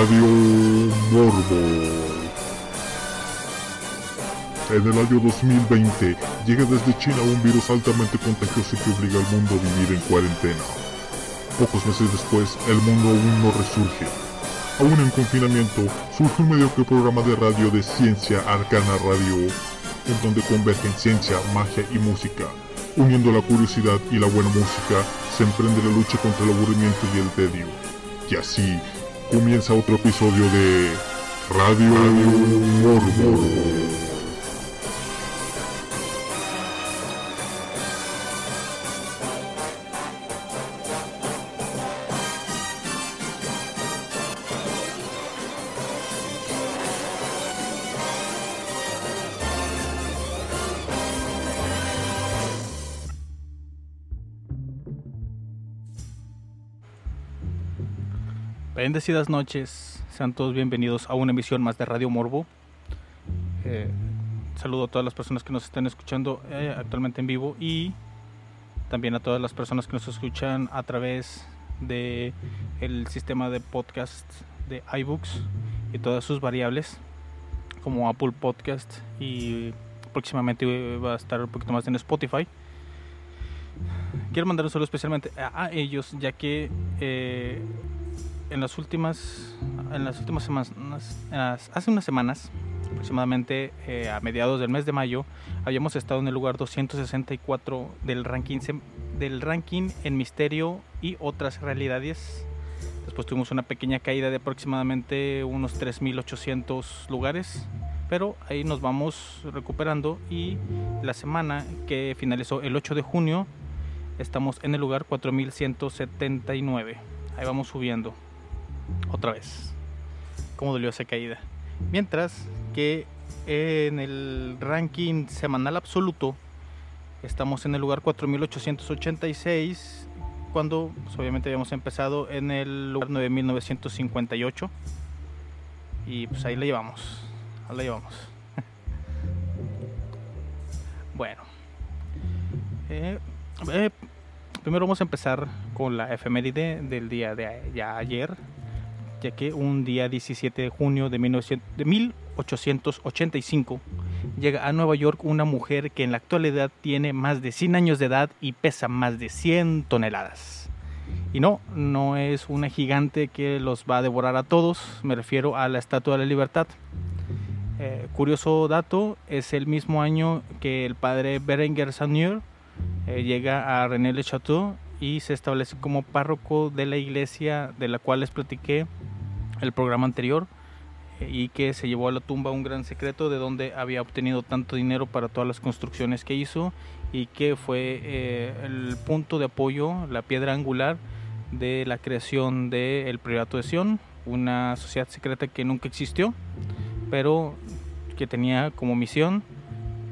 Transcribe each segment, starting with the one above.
Radio Morbo. En el año 2020 llega desde China un virus altamente contagioso que obliga al mundo a vivir en cuarentena. Pocos meses después, el mundo aún no resurge. Aún en confinamiento, surge un mediocre programa de radio de ciencia Arcana Radio, en donde convergen ciencia, magia y música. Uniendo la curiosidad y la buena música, se emprende la lucha contra el aburrimiento y el tedio. Y así comienza otro episodio de Radio, Morbo. Bendecidas noches, sean todos bienvenidos a una emisión más de Radio Morbo. Eh, saludo a todas las personas que nos están escuchando eh, actualmente en vivo y también a todas las personas que nos escuchan a través de el sistema de podcast de iBooks y todas sus variables como Apple Podcast y próximamente va a estar un poquito más en Spotify. Quiero mandar un saludo especialmente a, ellos ya que eh, en las últimas en las últimas semanas hace unas semanas aproximadamente eh, a mediados del mes de mayo habíamos estado en el lugar 264 del ranking del ranking en misterio y otras realidades. Después tuvimos una pequeña caída de aproximadamente unos 3800 lugares pero ahí nos vamos recuperando y la semana que finalizó el 8 de junio estamos en el lugar 4179 ahí vamos subiendo otra vez. Cómo dolió esa caída. Mientras que en el ranking semanal absoluto estamos en el lugar 4886 cuando pues, obviamente habíamos empezado en el lugar 9958 y pues ahí la llevamos. Ahí la llevamos. bueno. Eh, eh, primero vamos a empezar con la efeméride del día de ya ayer, ya que un día 17 de junio de, 1885 llega a Nueva York una mujer que en la actualidad tiene más de 100 años de edad y pesa más de 100 toneladas. Y no, no es una gigante que los va a devorar a todos, me refiero a la Estatua de la Libertad. Eh, curioso dato, es el mismo año que el padre Berenguer Saunier eh, llega a René Le Chateau y se establece como párroco de la iglesia de la cual les platiqué el programa anterior eh, y que se llevó a la tumba un gran secreto de donde había obtenido tanto dinero para todas las construcciones que hizo y que fue eh, el punto de apoyo, la piedra angular de la creación del de de Sion, una sociedad secreta que nunca existió, pero que tenía como misión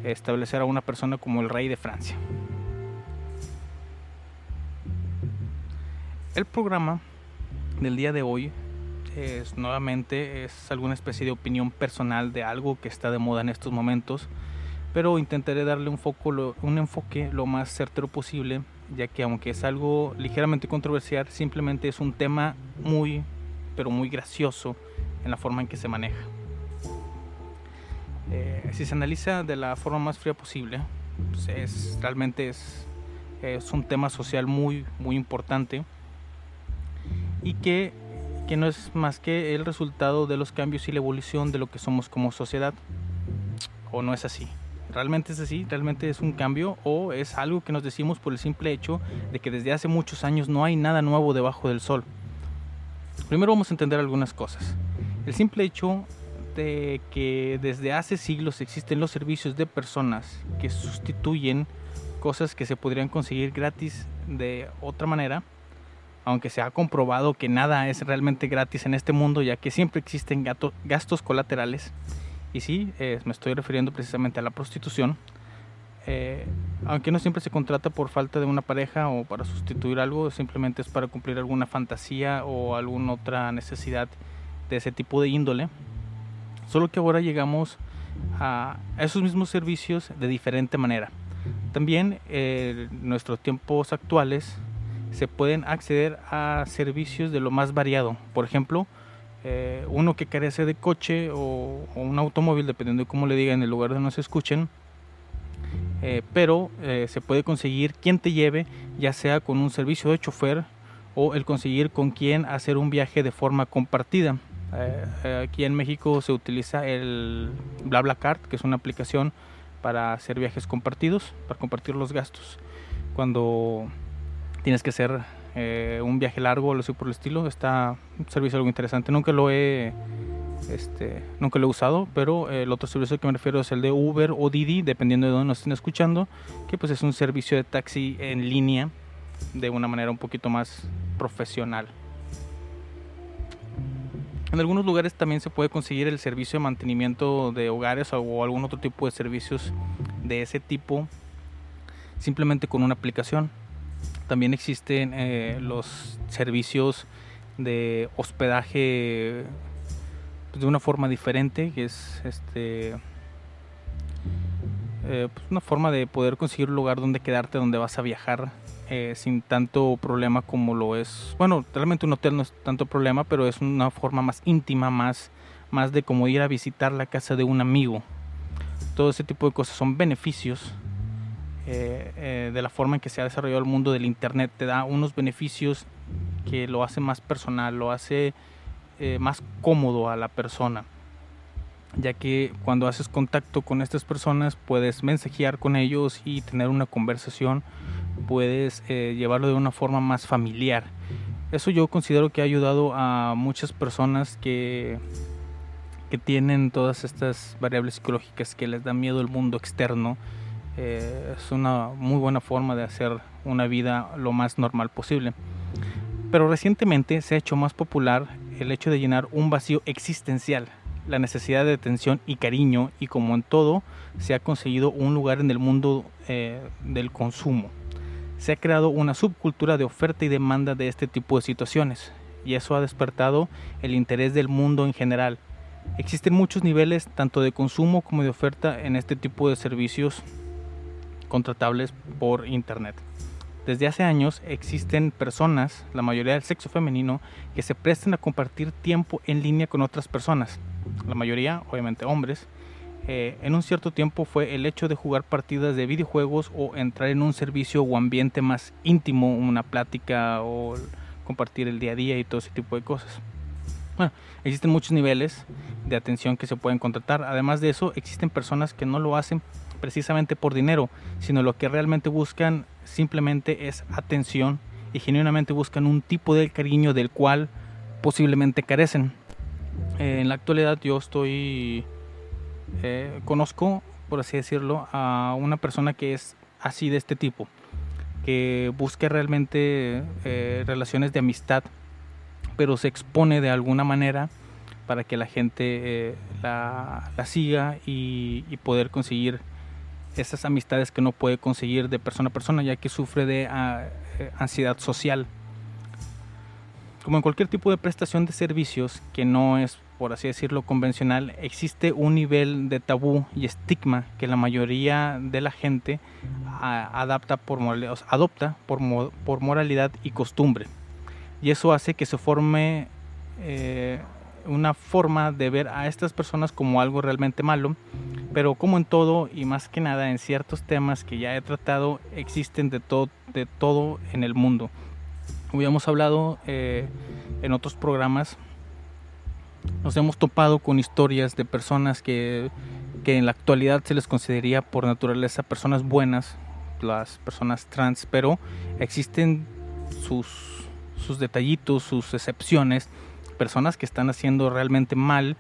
establecer a una persona como el rey de Francia. El programa del día de hoy es nuevamente es alguna especie de opinión personal de algo que está de moda en estos momentos, pero intentaré darle un, foco, un enfoque lo más certero posible, ya que aunque es algo ligeramente controversial, simplemente es un tema muy, pero muy gracioso en la forma en que se maneja. Eh, si se analiza de la forma más fría posible, pues es, realmente es, es un tema social muy, muy importante y que que no es más que el resultado de los cambios y la evolución de lo que somos como sociedad. ¿O no es así? ¿Realmente es así? ¿Realmente es un cambio? ¿O es algo que nos decimos por el simple hecho de que desde hace muchos años no hay nada nuevo debajo del sol? Primero vamos a entender algunas cosas. El simple hecho de que desde hace siglos existen los servicios de personas que sustituyen cosas que se podrían conseguir gratis de otra manera, aunque se ha comprobado que nada es realmente gratis en este mundo, ya que siempre existen gastos colaterales. Y sí, eh, me estoy refiriendo precisamente a la prostitución. Eh, aunque no siempre se contrata por falta de una pareja o para sustituir algo, simplemente es para cumplir alguna fantasía o alguna otra necesidad de ese tipo de índole. Solo que ahora llegamos a esos mismos servicios de diferente manera. También eh, nuestros tiempos actuales se pueden acceder a servicios de lo más variado. Por ejemplo, eh, uno que carece de coche o, un automóvil, dependiendo de cómo le digan en el lugar donde nos escuchen. Eh, pero eh, se puede conseguir quien te lleve, ya sea con un servicio de chofer o el conseguir con quien hacer un viaje de forma compartida. aquí en México se utiliza el BlaBlaCart, que es una aplicación para hacer viajes compartidos, para compartir los gastos. Cuando tienes que hacer eh, un viaje largo o algo así por el estilo, está un servicio algo interesante. Nunca lo he este, nunca lo he usado, pero el otro servicio que me refiero es el de Uber o Didi, dependiendo de dónde nos estén escuchando, que pues es un servicio de taxi en línea de una manera un poquito más profesional. En algunos lugares también se puede conseguir el servicio de mantenimiento de hogares o algún otro tipo de servicios de ese tipo simplemente con una aplicación. También existen eh, los servicios de hospedaje pues, de una forma diferente, que es este eh, pues, una forma de poder conseguir un lugar donde quedarte, donde vas a viajar eh, sin tanto problema como lo es. Bueno, realmente un hotel no es tanto problema, pero es una forma más íntima, más, más de como ir a visitar la casa de un amigo. Todo ese tipo de cosas son beneficios eh, eh, de la forma en que se ha desarrollado el mundo del Internet. Te da unos beneficios que lo hace más personal, lo hace eh, más cómodo a la persona. Ya que cuando haces contacto con estas personas puedes mensajear con ellos y tener una conversación, puedes llevarlo de una forma más familiar. Eso yo considero que ha ayudado a muchas personas que, que tienen todas estas variables psicológicas que les da miedo el mundo externo eh, es una muy buena forma de hacer una vida lo más normal posible. Pero recientemente se ha hecho más popular el hecho de llenar un vacío existencial, la necesidad de atención y cariño, y como en todo, se ha conseguido un lugar en el mundo eh, del consumo. Se ha creado una subcultura de oferta y demanda de este tipo de situaciones, y eso ha despertado el interés del mundo en general. Existen muchos niveles tanto de consumo como de oferta en este tipo de servicios contratables por Internet. Desde hace años existen personas, la mayoría del sexo femenino, que se prestan a compartir tiempo en línea con otras personas. La mayoría, obviamente hombres. Eh, en un cierto tiempo fue el hecho de jugar partidas de videojuegos o entrar en un servicio o ambiente más íntimo, una plática o compartir el día a día y todo ese tipo de cosas. Bueno, existen muchos niveles de atención que se pueden contratar. Además de eso, existen personas que no lo hacen precisamente por dinero, sino lo que realmente buscan simplemente es atención y genuinamente buscan un tipo de cariño del cual posiblemente carecen. Eh, en la actualidad yo estoy, eh, conozco, por así decirlo, a una persona que es así de este tipo, que busca realmente eh, relaciones de amistad, pero se expone de alguna manera para que la gente la, siga y, y poder conseguir esas amistades que no puede conseguir de persona a persona, ya que sufre de ah, eh, ansiedad social. Como en cualquier tipo de prestación de servicios que no es, por así decirlo, convencional, existe un nivel de tabú y estigma que la mayoría de la gente ah, adapta por, adopta por, por moralidad y costumbre. Y eso hace que se forme eh, una forma de ver a estas personas como algo realmente malo, pero como en todo y más que nada en ciertos temas que ya he tratado, existen de todo, de todo en el mundo. Habíamos hablado eh, en otros programas, nos hemos topado con historias de personas que, que en la actualidad se les consideraría por naturaleza personas buenas, las personas trans, pero existen sus, sus detallitos, sus excepciones personas que están haciendo realmente mal,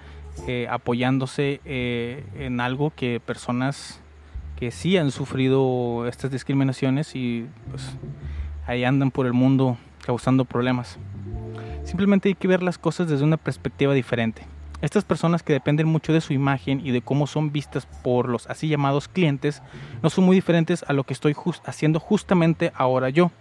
eh, apoyándose eh, en algo que personas que sí han sufrido estas discriminaciones y pues ahí andan por el mundo causando problemas. Simplemente hay que ver las cosas desde una perspectiva diferente. Estas personas que dependen mucho de su imagen y de cómo son vistas por los así llamados clientes no son muy diferentes a lo que estoy haciendo justamente ahora yo.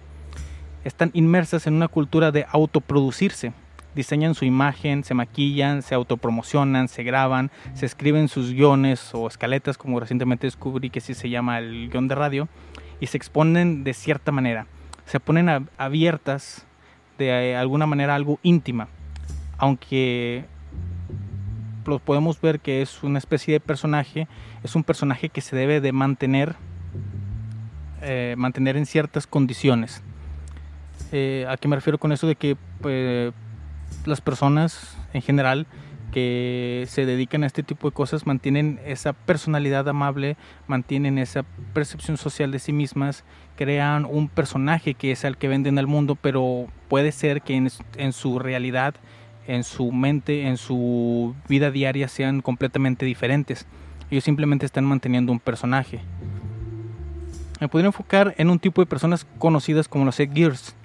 Están inmersas en una cultura de autoproducirse, diseñan su imagen, se maquillan, se autopromocionan, se graban, se escriben sus guiones o escaletas, como recientemente descubrí que sí se llama el guion de radio, y se exponen de cierta manera. Se ponen abiertas de eh, alguna manera algo íntima. aunque lo podemos ver que es una especie de personaje, es un personaje que se debe de mantener, eh, mantener en ciertas condiciones. Eh, ¿A qué me refiero con eso de que pues, las personas en general que se dedican a este tipo de cosas mantienen esa personalidad amable, mantienen esa percepción social de sí mismas, crean un personaje que es el que venden al mundo, pero puede ser que en, en su realidad en su mente, en su vida diaria sean completamente diferentes. Ellos simplemente están manteniendo un personaje. Me podría enfocar en un tipo de personas conocidas como los Gears,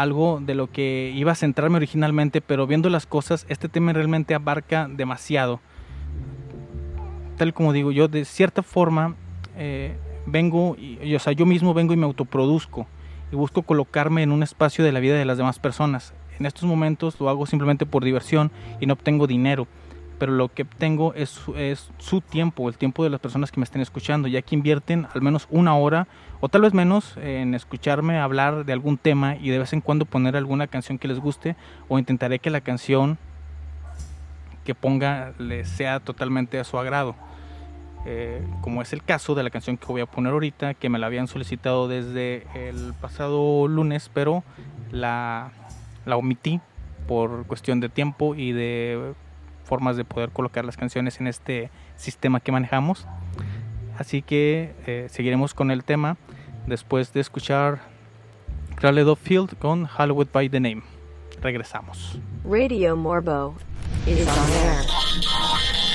algo de lo que iba a centrarme originalmente, pero viendo las cosas, este tema realmente abarca demasiado. Tal como digo, yo de cierta forma eh, vengo, y, o sea, yo mismo vengo y me autoproduzco y busco colocarme en un espacio de la vida de las demás personas. En estos momentos lo hago simplemente por diversión y no obtengo dinero, pero lo que obtengo es, es su tiempo, el tiempo de las personas que me estén escuchando, ya que invierten al menos una hora o tal vez menos en escucharme hablar de algún tema y de vez en cuando poner alguna canción que les guste o intentaré que la canción que ponga les sea totalmente a su agrado. Eh, como es el caso de la canción que voy a poner ahorita, que me la habían solicitado desde el pasado lunes, pero la la omití por cuestión de tiempo y de formas de poder colocar las canciones en este sistema que manejamos. Así que eh, seguiremos con el tema después de escuchar Crowley Field con Hollywood by the Name. Regresamos. Radio Morbo is on air.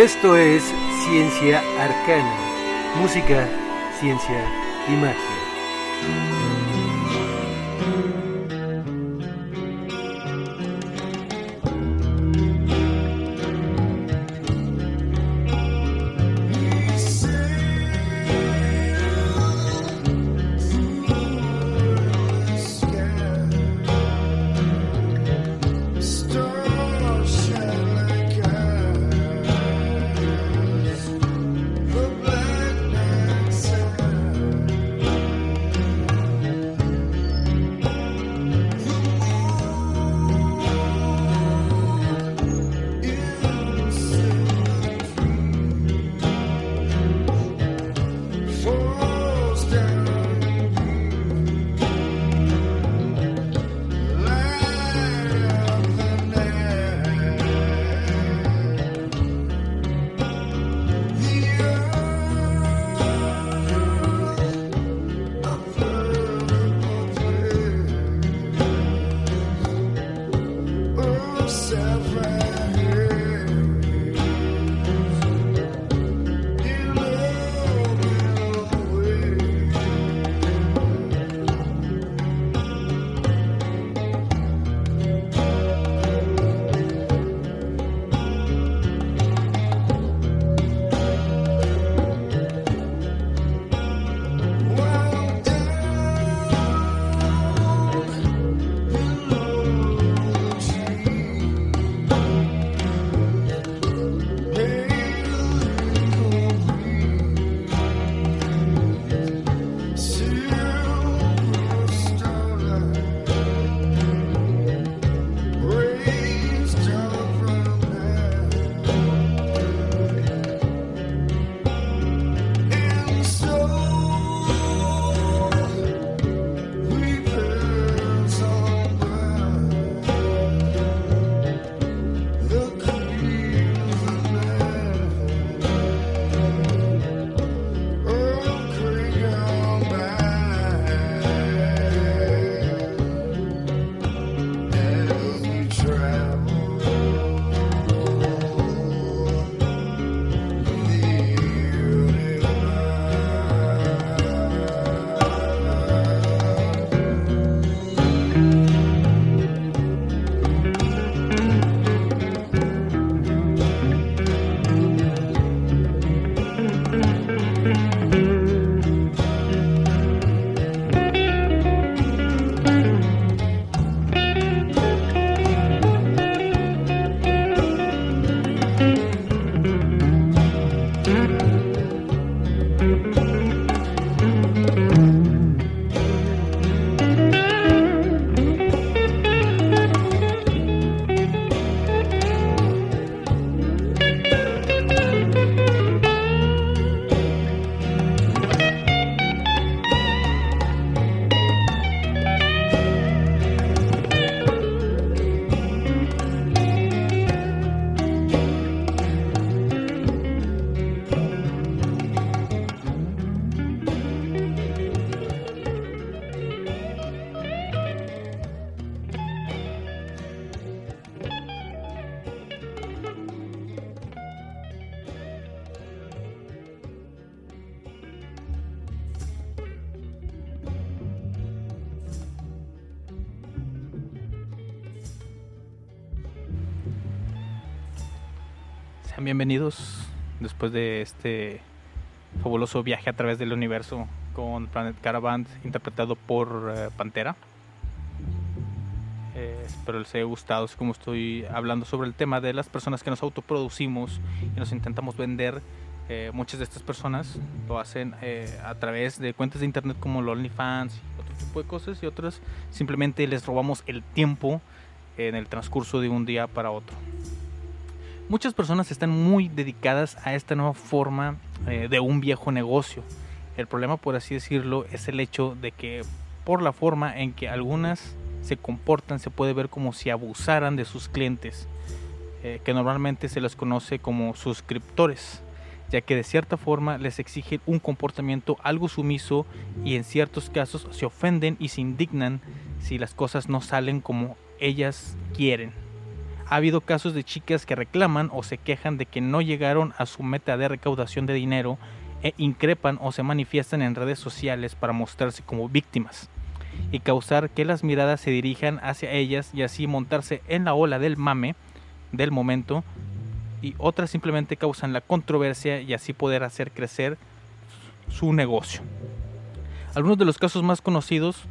Esto es Ciencia Arcana, música, ciencia y magia. Después de este fabuloso viaje a través del universo con Planet Caravan interpretado por eh, Pantera. Eh, espero les haya gustado, así como estoy hablando sobre el tema de las personas que nos autoproducimos y nos intentamos vender. Eh, muchas de estas personas lo hacen eh, a través de cuentas de internet como OnlyFans y otro tipo de cosas y otras simplemente les robamos el tiempo en el transcurso de un día para otro. Muchas personas están muy dedicadas a esta nueva forma eh, de un viejo negocio. El problema, por así decirlo, es el hecho de que por la forma en que algunas se comportan se puede ver como si abusaran de sus clientes, eh, que normalmente se les conoce como suscriptores, ya que de cierta forma les exigen un comportamiento algo sumiso y en ciertos casos se ofenden y se indignan si las cosas no salen como ellas quieren. Ha habido casos de chicas que reclaman o se quejan de que no llegaron a su meta de recaudación de dinero e increpan o se manifiestan en redes sociales para mostrarse como víctimas y causar que las miradas se dirijan hacia ellas y así montarse en la ola del mame del momento y otras simplemente causan la controversia y así poder hacer crecer su negocio. Algunos de los casos más conocidos,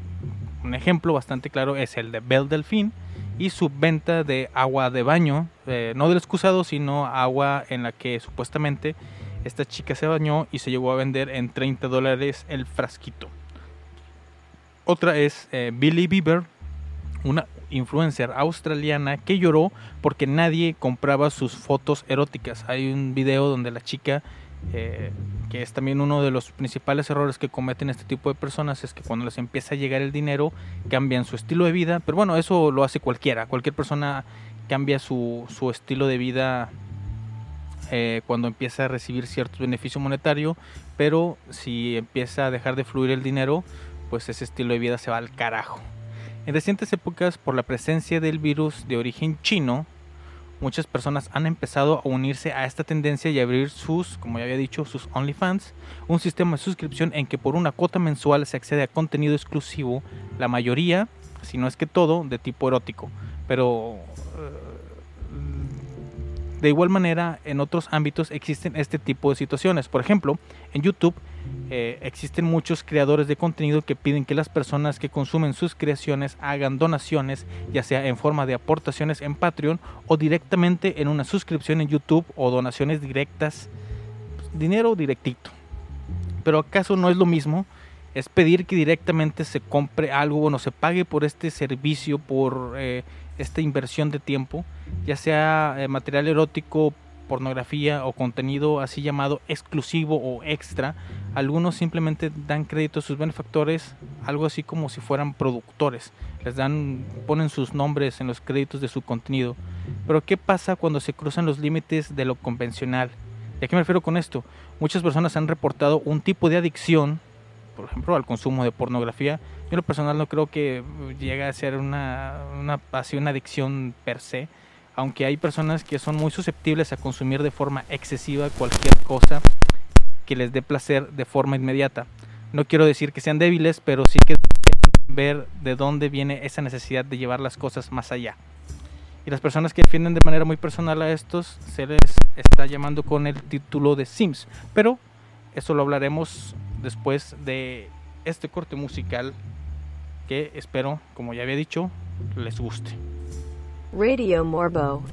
un ejemplo bastante claro es el de Belle Delfín y su venta de agua de baño, eh, no del excusado, sino agua en la que supuestamente esta chica se bañó y se llegó a vender en 30 dólares el frasquito. Otra es eh, Billy Bieber, una influencer australiana que lloró porque nadie compraba sus fotos eróticas. Hay un video donde la chica, eh, que es también uno de los principales errores que cometen este tipo de personas, es que cuando les empieza a llegar el dinero cambian su estilo de vida. Pero bueno, eso lo hace cualquiera. Cualquier persona cambia su, su estilo de vida eh, cuando empieza a recibir cierto beneficio monetario, pero si empieza a dejar de fluir el dinero, pues ese estilo de vida se va al carajo. En recientes épocas, por la presencia del virus de origen chino, muchas personas han empezado a unirse a esta tendencia y abrir sus, como ya había dicho, sus OnlyFans, un sistema de suscripción en que por una cuota mensual se accede a contenido exclusivo, la mayoría, si no es que todo, de tipo erótico. Pero eh, de igual manera, en otros ámbitos existen este tipo de situaciones. Por ejemplo, en YouTube eh, existen muchos creadores de contenido que piden que las personas que consumen sus creaciones hagan donaciones, ya sea en forma de aportaciones en Patreon o directamente en una suscripción en YouTube o donaciones directas, dinero directito. Pero ¿acaso no es lo mismo? Es pedir que directamente se compre algo, bueno, se pague por este servicio, por eh, esta inversión de tiempo, ya sea eh, material erótico, pornografía o contenido así llamado exclusivo o extra. Algunos simplemente dan crédito a sus benefactores, algo así como si fueran productores. Les dan, ponen sus nombres en los créditos de su contenido. Pero ¿qué pasa cuando se cruzan los límites de lo convencional? ¿Y a qué me refiero con esto? Muchas personas han reportado un tipo de adicción, por ejemplo, al consumo de pornografía. Yo en lo personal no creo que llegue a ser una, una, así una adicción per se aunque hay personas que son muy susceptibles a consumir de forma excesiva cualquier cosa que les dé placer de forma inmediata. No quiero decir que sean débiles, pero sí que ver de dónde viene esa necesidad de llevar las cosas más allá. Y las personas que defienden de manera muy personal a estos se les está llamando con el título de Sims. Pero eso lo hablaremos después de este corte musical que espero, como ya había dicho, les guste. Radio Morbo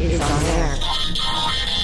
is on air.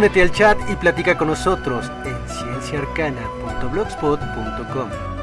Únete al chat y platica con nosotros en cienciaarcana.blogspot.com.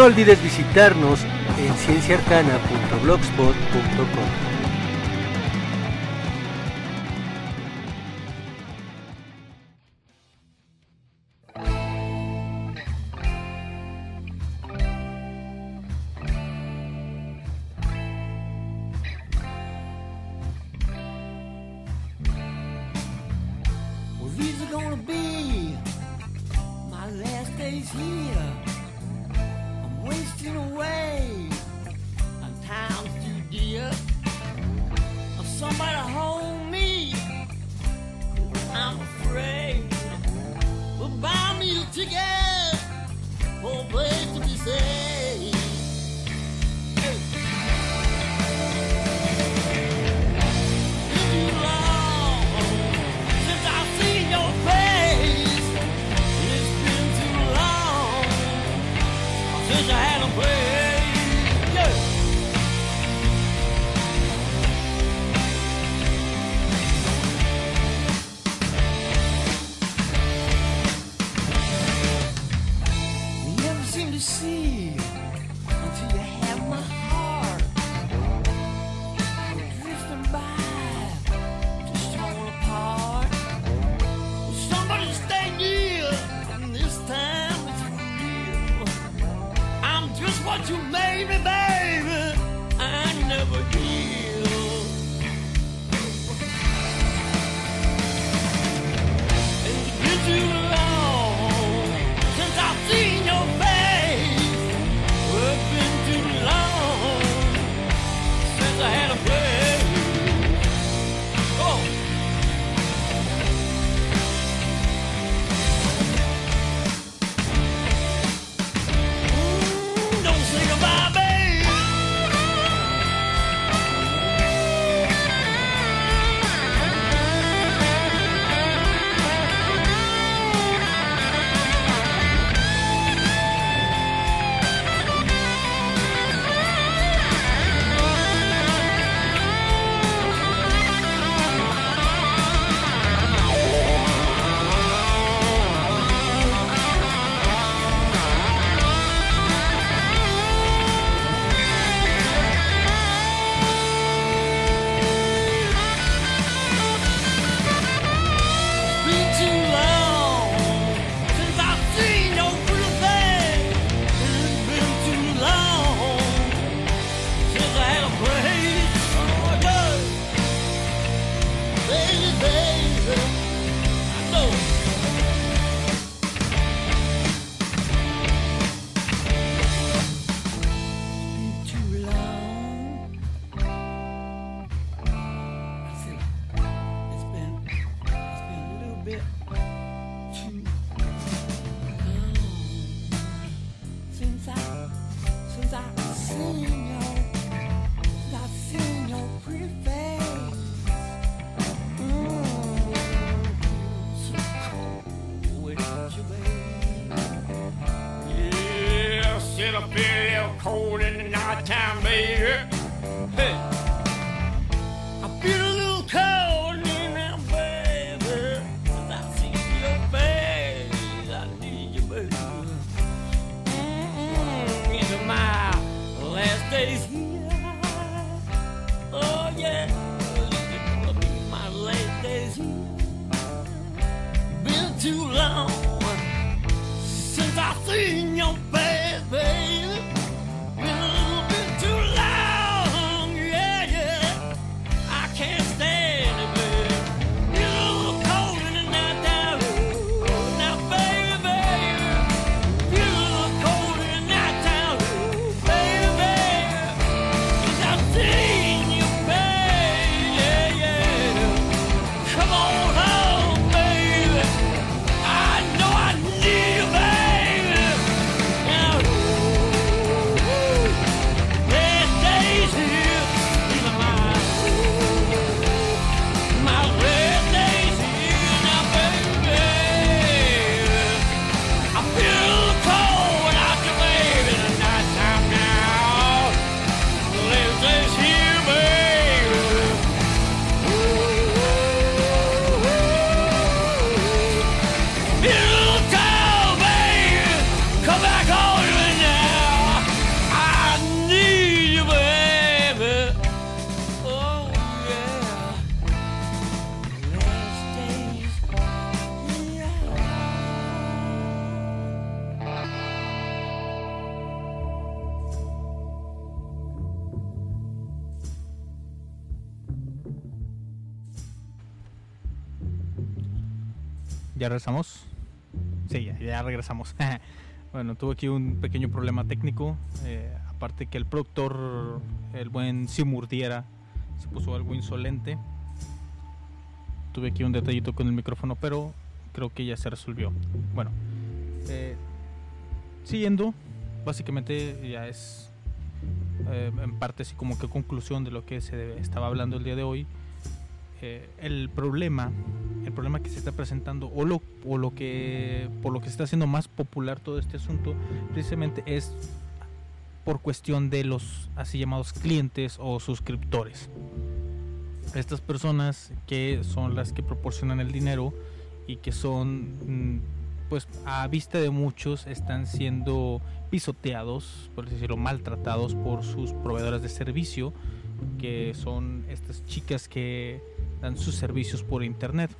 No olvides visitarnos en cienciarcana.blogspot.com. gonna be my last days here. Regresamos? Sí, ya, regresamos. bueno, tuve aquí un pequeño problema técnico. eh, aparte que el productor, el buen Simurdiera, se puso algo insolente. Tuve aquí un detallito con el micrófono, pero creo que ya se resolvió. Bueno, eh, siguiendo, básicamente ya es eh, en parte así como que conclusión de lo que se estaba hablando el día de hoy. Eh, el problema, el problema que se está presentando o lo, o lo que por lo que se está haciendo más popular todo este asunto, precisamente es por cuestión de los así llamados clientes o suscriptores. Estas personas que son las que proporcionan el dinero y que son mm, pues a vista de muchos están siendo pisoteados, por decirlo, maltratados por sus proveedores de servicio, que son estas chicas que dan sus servicios por internet.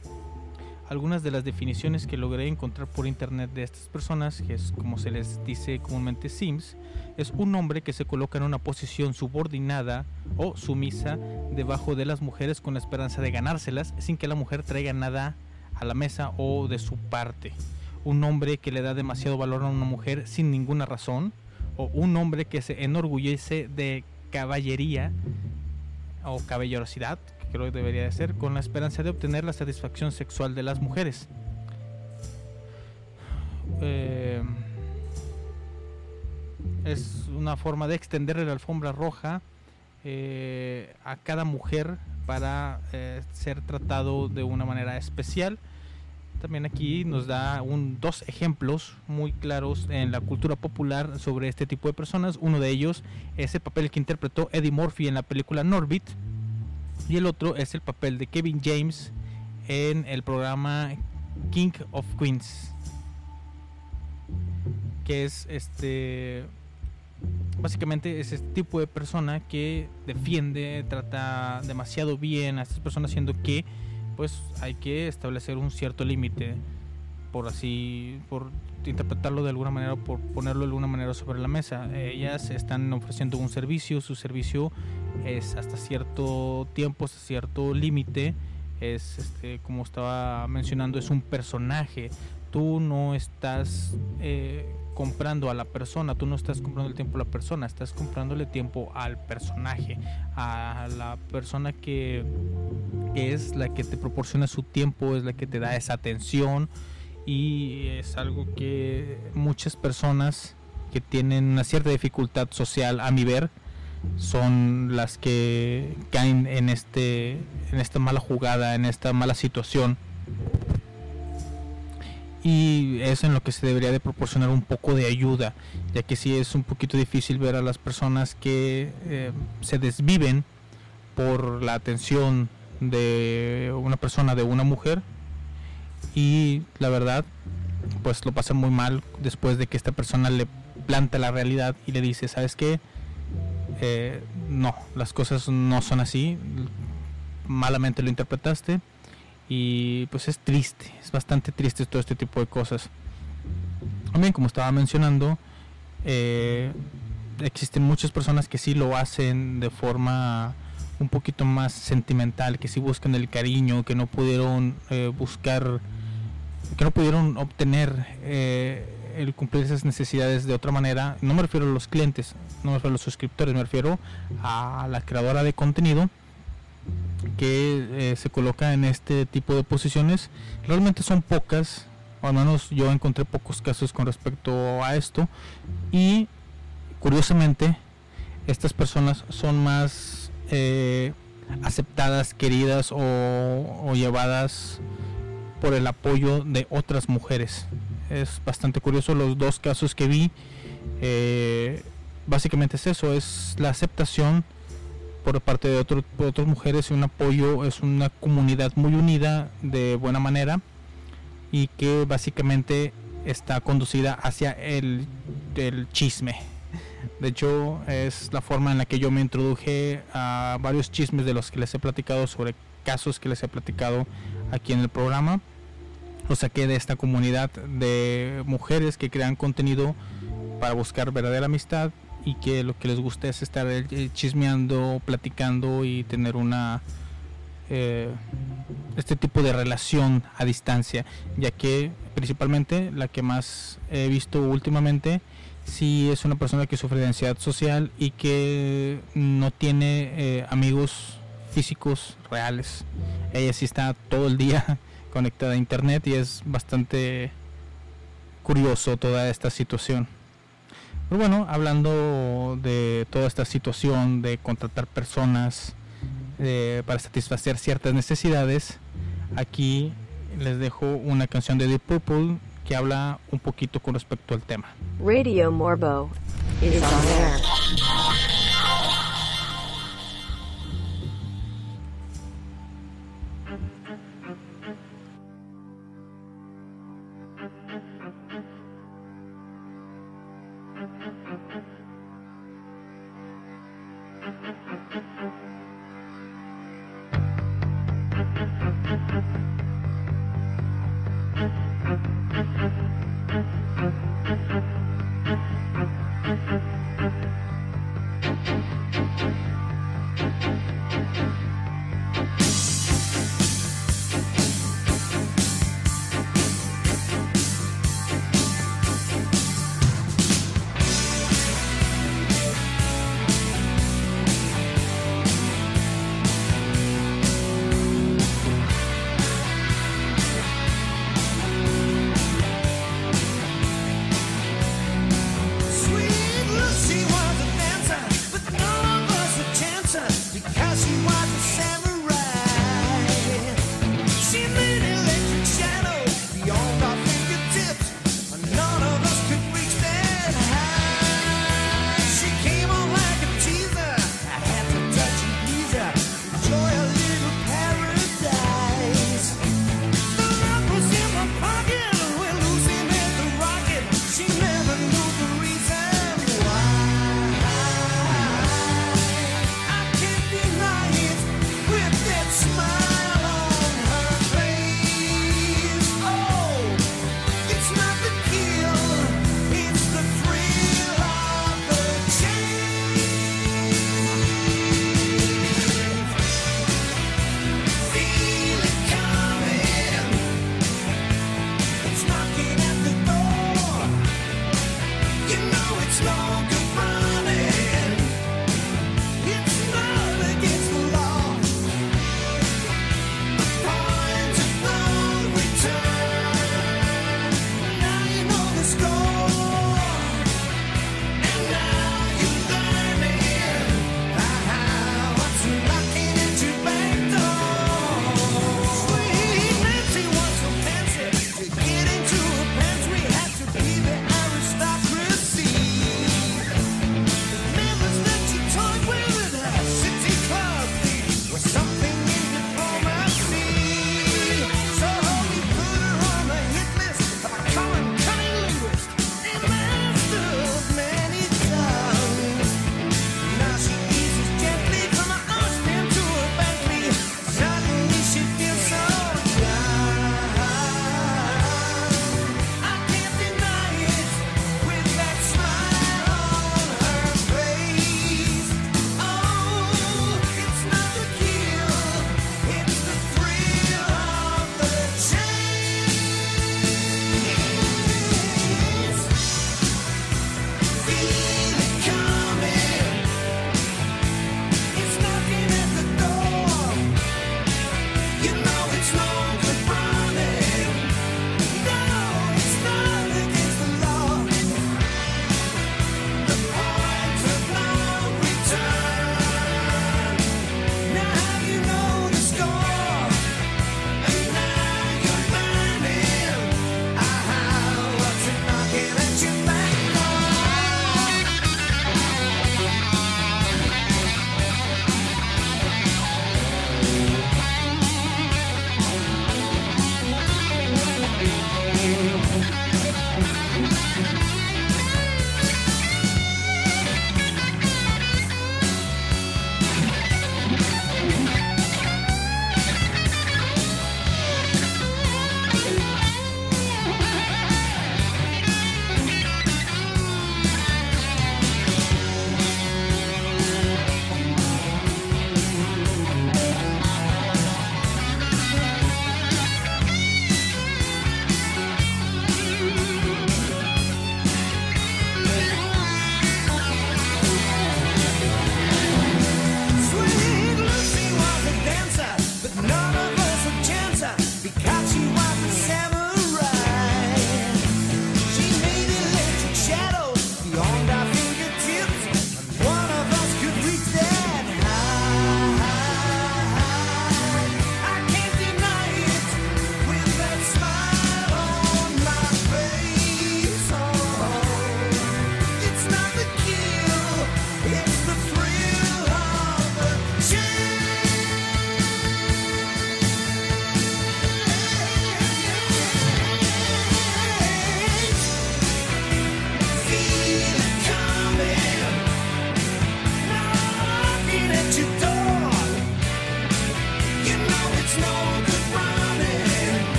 Algunas de las definiciones que logré encontrar por internet de estas personas, que es como se les dice comúnmente Sims, es un hombre que se coloca en una posición subordinada o sumisa debajo de las mujeres con la esperanza de ganárselas sin que la mujer traiga nada a la mesa o de su parte. Un hombre que le da demasiado valor a una mujer sin ninguna razón. O un hombre que se enorgullece de caballería o caballerosidad, que que debería de ser, con la esperanza de obtener la satisfacción sexual de las mujeres. Eh, es una forma de extenderle la alfombra roja eh, a cada mujer para eh, ser tratado de una manera especial. También aquí nos da un, dos ejemplos muy claros en la cultura popular sobre este tipo de personas. Uno de ellos es el papel que interpretó Eddie Murphy en la película Norbit. Y el otro es el papel de Kevin James en el programa King of Queens. Que es este básicamente es este tipo de persona que defiende, trata demasiado bien a estas personas, siendo que pues hay que establecer un cierto límite, por así, por interpretarlo de alguna manera, por ponerlo de alguna manera sobre la mesa. Ellas están ofreciendo un servicio, su servicio es hasta cierto tiempo, hasta cierto límite, es este, como estaba mencionando, es un personaje. Tú no estás eh, comprando a la persona, tú no estás comprando el tiempo a la persona, estás comprándole tiempo al personaje, a la persona que es la que te proporciona su tiempo, es la que te da esa atención y es algo que muchas personas que tienen una cierta dificultad social a mi ver son las que caen en este en esta mala jugada, en esta mala situación. Y es en lo que se debería de proporcionar un poco de ayuda, ya que sí es un poquito difícil ver a las personas que eh, se desviven por la atención de una persona, de una mujer, y la verdad, pues lo pasan muy mal después de que esta persona le planta la realidad y le dice, ¿sabes qué? Eh, no, las cosas no son así, malamente lo interpretaste y pues es triste, es bastante triste todo este tipo de cosas. También como estaba mencionando, eh, existen muchas personas que sí lo hacen de forma un poquito más sentimental, que sí buscan el cariño, que no pudieron eh, buscar, que no pudieron obtener eh, el cumplir esas necesidades de otra manera. No me refiero a los clientes, no me refiero a los suscriptores, me refiero a la creadora de contenido que eh, se coloca en este tipo de posiciones realmente son pocas o al menos yo encontré pocos casos con respecto a esto y curiosamente estas personas son más eh, aceptadas queridas o, o llevadas por el apoyo de otras mujeres. Es bastante curioso los dos casos que vi. Eh, básicamente es eso es la aceptación por parte de otro, por otras mujeres y un apoyo es una comunidad muy unida de buena manera y que básicamente está conducida hacia el, el chisme. De hecho es la forma en la que yo me introduje a varios chismes de los que les he platicado sobre casos que les he platicado aquí en el programa. Lo saqué de esta comunidad de mujeres que crean contenido para buscar verdadera amistad y que lo que les gusta es estar eh, chismeando, platicando y tener una eh, este tipo de relación a distancia, ya que principalmente la que más he visto últimamente sí es una persona que sufre de ansiedad social y que no tiene eh, amigos físicos reales. Ella sí está todo el día conectada a internet y es bastante curioso toda esta situación. Pero bueno, hablando de toda esta situación de contratar personas eh, para satisfacer ciertas necesidades, aquí les dejo una canción de Deep Purple que habla un poquito con respecto al tema. Radio Morbo is on air.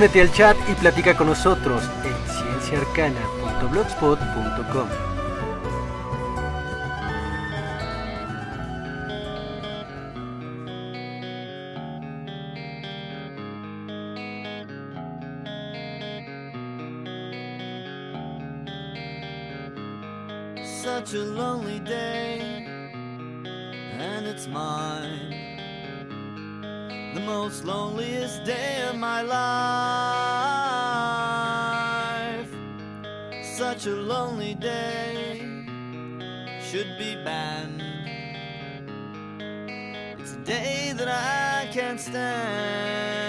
Únete al chat y platica con nosotros en cienciaarcana.blogspot.com. should be banned. It's a day that I can't stand.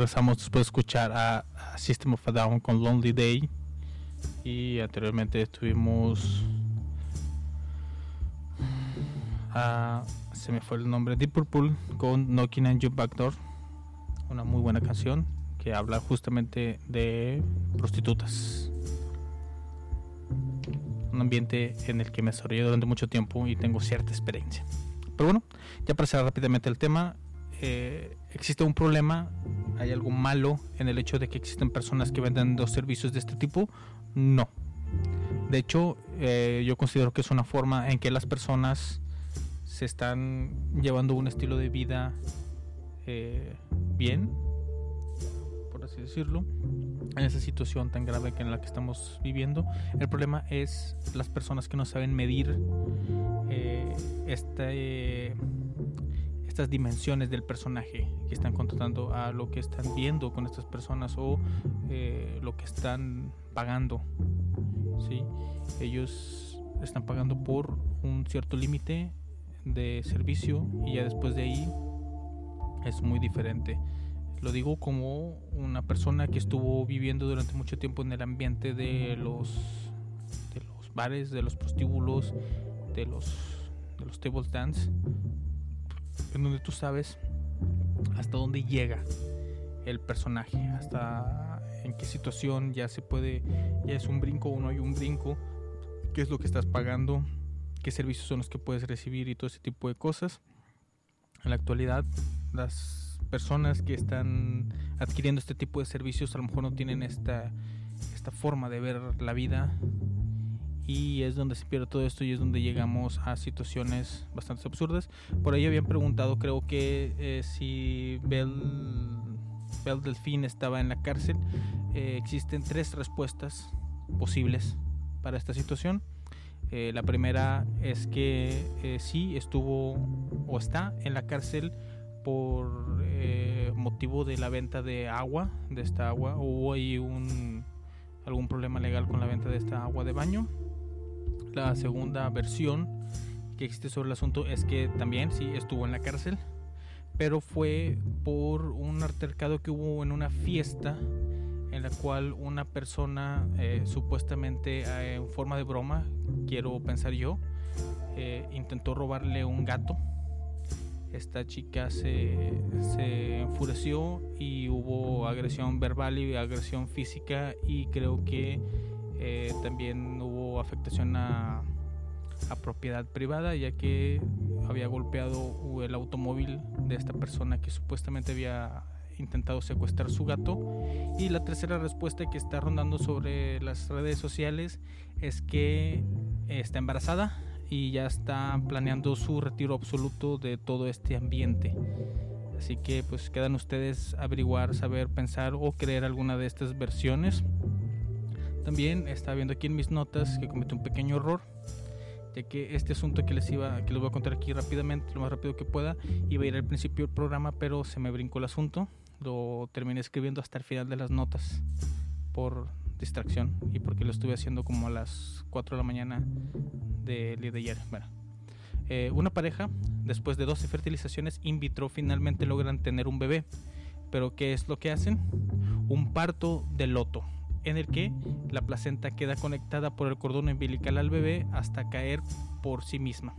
Regresamos después de escuchar a, System of a Down con Lonely Day. Y anteriormente estuvimos. a- se me fue el nombre. Deep Purple con Knocking on Your Back Door. Una muy buena canción que habla justamente de prostitutas. Un ambiente en el que me desarrollé durante mucho tiempo y tengo cierta experiencia. Pero bueno, ya para rápidamente el tema, eh, existe un problema, hay algo malo en el hecho de que existen personas que venden dos servicios de este tipo. No. De hecho, eh, yo considero que es una forma en que las personas se están llevando un estilo de vida eh, bien, por así decirlo, en esa situación tan grave que en la que estamos viviendo. El problema es las personas que no saben medir este, estas dimensiones del personaje que están contratando a lo que están viendo con estas personas o eh, lo que están pagando. ¿sí? Ellos están pagando por un cierto límite de servicio y ya después de ahí es muy diferente. Lo digo como una persona que estuvo viviendo durante mucho tiempo en el ambiente de los de los bares, de los prostíbulos, de los de los table dance, en donde tú sabes hasta dónde llega el personaje, hasta en qué situación ya se puede, ya es un brinco o no hay un brinco, qué es lo que estás pagando, qué servicios son los que puedes recibir y todo ese tipo de cosas. En la actualidad, las personas que están adquiriendo este tipo de servicios a lo mejor no tienen esta, esta forma de ver la vida y es donde se pierde todo esto y es donde llegamos a situaciones bastante absurdas. Por ahí habían preguntado, creo que eh, si Bell Belle Delphine estaba en la cárcel, eh, existen tres respuestas posibles para esta situación. Eh, la primera es que sí estuvo o está en la cárcel por motivo de la venta de agua, de esta agua. Hubo ahí un, algún problema legal con la venta de esta agua de baño. La segunda versión que existe sobre el asunto es que también sí estuvo en la cárcel, pero fue por un altercado que hubo en una fiesta en la cual una persona eh, supuestamente eh, en forma de broma, quiero pensar yo, eh, intentó robarle un gato. Esta chica se, se enfureció y hubo agresión verbal y agresión física y creo que eh, también hubo afectación a, a propiedad privada ya que había golpeado el automóvil de esta persona que supuestamente había intentado secuestrar su gato. Y la tercera respuesta que está rondando sobre las redes sociales es que está embarazada y ya está planeando su retiro absoluto de todo este ambiente. Así que pues quedan ustedes averiguar, saber, pensar o creer alguna de estas versiones. También está viendo aquí en mis notas que cometí un pequeño error ya que este asunto que les iba que les voy a contar aquí rápidamente lo más rápido que pueda iba a ir al principio del programa pero se me brincó el asunto. Lo terminé escribiendo hasta el final de las notas por distracción y porque lo estuve haciendo como a las 4 de la mañana del día de ayer. Bueno eh, una pareja después de 12 fertilizaciones in vitro finalmente logran tener un bebé. Pero ¿qué es lo que hacen? un parto de loto en el que la placenta queda conectada por el cordón umbilical al bebé hasta caer por sí misma.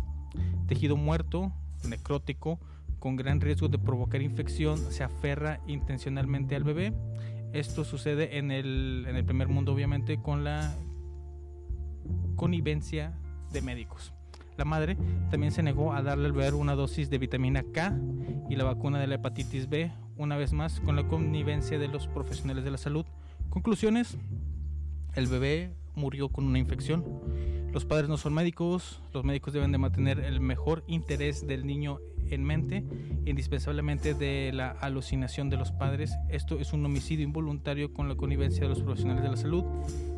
Tejido muerto, necrótico, con gran riesgo de provocar infección, se aferra intencionalmente al bebé. Esto sucede en el, en el primer mundo, obviamente, con la connivencia de médicos. La madre también se negó a darle al bebé una dosis de vitamina K y la vacuna de la hepatitis B, una vez más con la connivencia de los profesionales de la salud. Conclusiones, el bebé murió con una infección. Los padres no son médicos, los médicos deben de mantener el mejor interés del niño en mente, indispensablemente de la alucinación de los padres. Esto es un homicidio involuntario con la connivencia de los profesionales de la salud.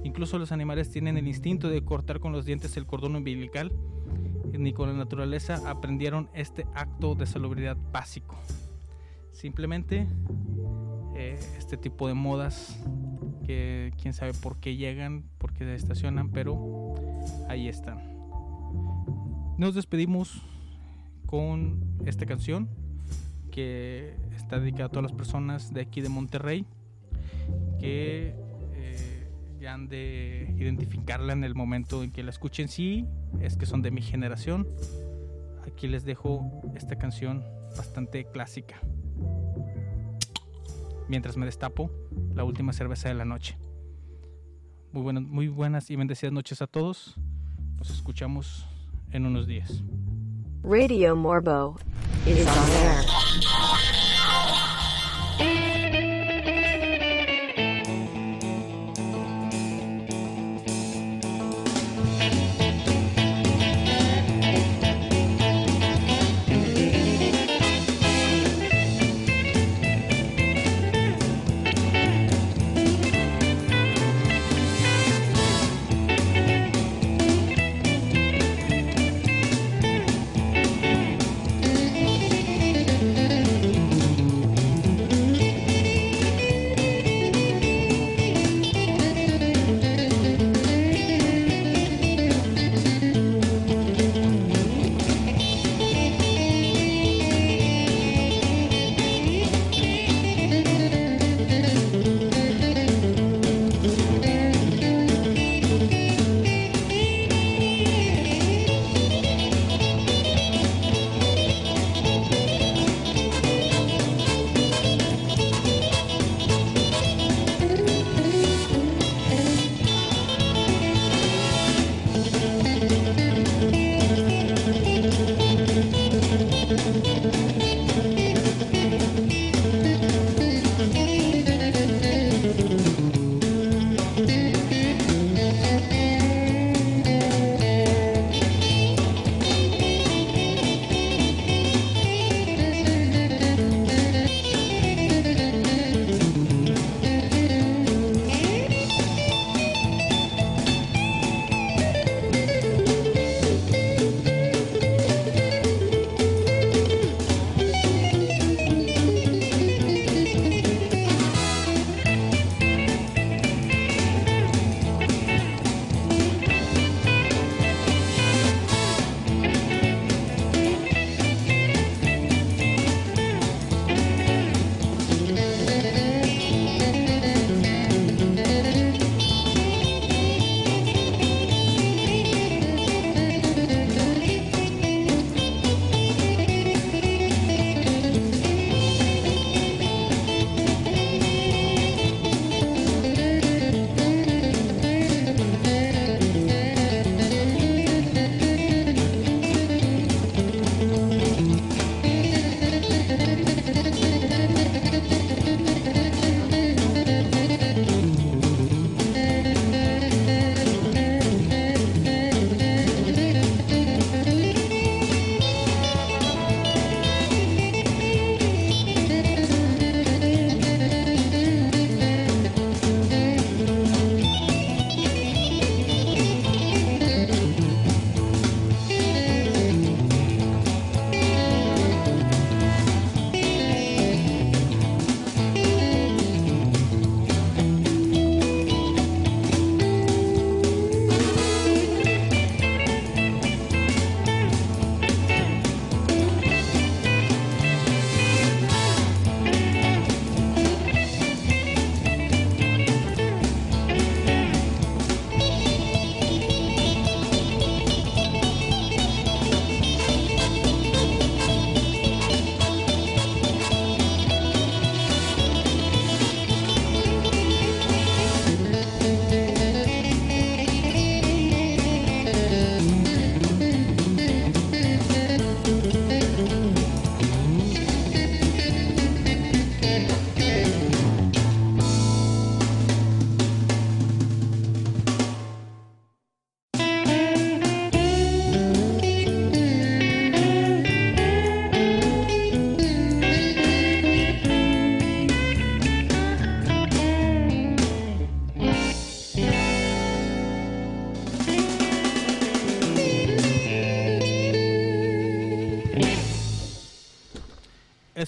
Incluso los animales tienen el instinto de cortar con los dientes el cordón umbilical. Ni con la naturaleza aprendieron este acto de salubridad básico. Simplemente eh, este tipo de modas que quién sabe por qué llegan, por qué se estacionan, pero ahí están. Nos despedimos con esta canción que está dedicada a todas las personas de aquí de Monterrey que eh, ya han de identificarla en el momento en que la escuchen. Sí, es que son de mi generación. Aquí les dejo esta canción bastante clásica mientras me destapo la última cerveza de la noche. Muy buenas, muy buenas y bendecidas noches a todos. Nos escuchamos en unos días. Radio Morbo is on air.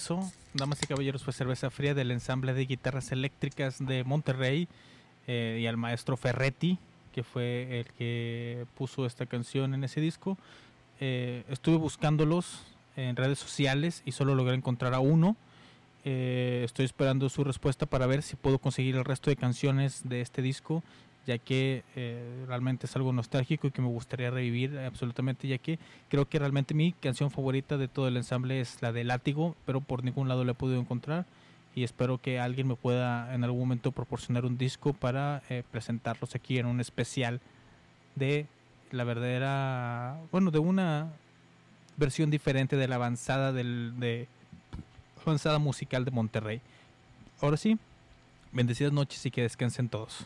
Eso, damas y caballeros, fue cerveza fría del ensamble de guitarras eléctricas de Monterrey eh, y al maestro Ferretti, que fue el que puso esta canción en ese disco. Eh, estuve buscándolos en redes sociales y solo logré encontrar a uno. Eh, estoy esperando su respuesta para ver si puedo conseguir el resto de canciones de este disco, ya que eh, realmente es algo nostálgico y que me gustaría revivir absolutamente, ya que creo que realmente mi canción favorita de todo el ensamble es la de Látigo, pero por ningún lado la he podido encontrar y espero que alguien me pueda en algún momento proporcionar un disco para eh, presentarlos aquí en un especial de la verdadera, bueno, de una versión diferente de la avanzada del, de avanzada musical de Monterrey. Ahora sí, bendecidas noches y que descansen todos.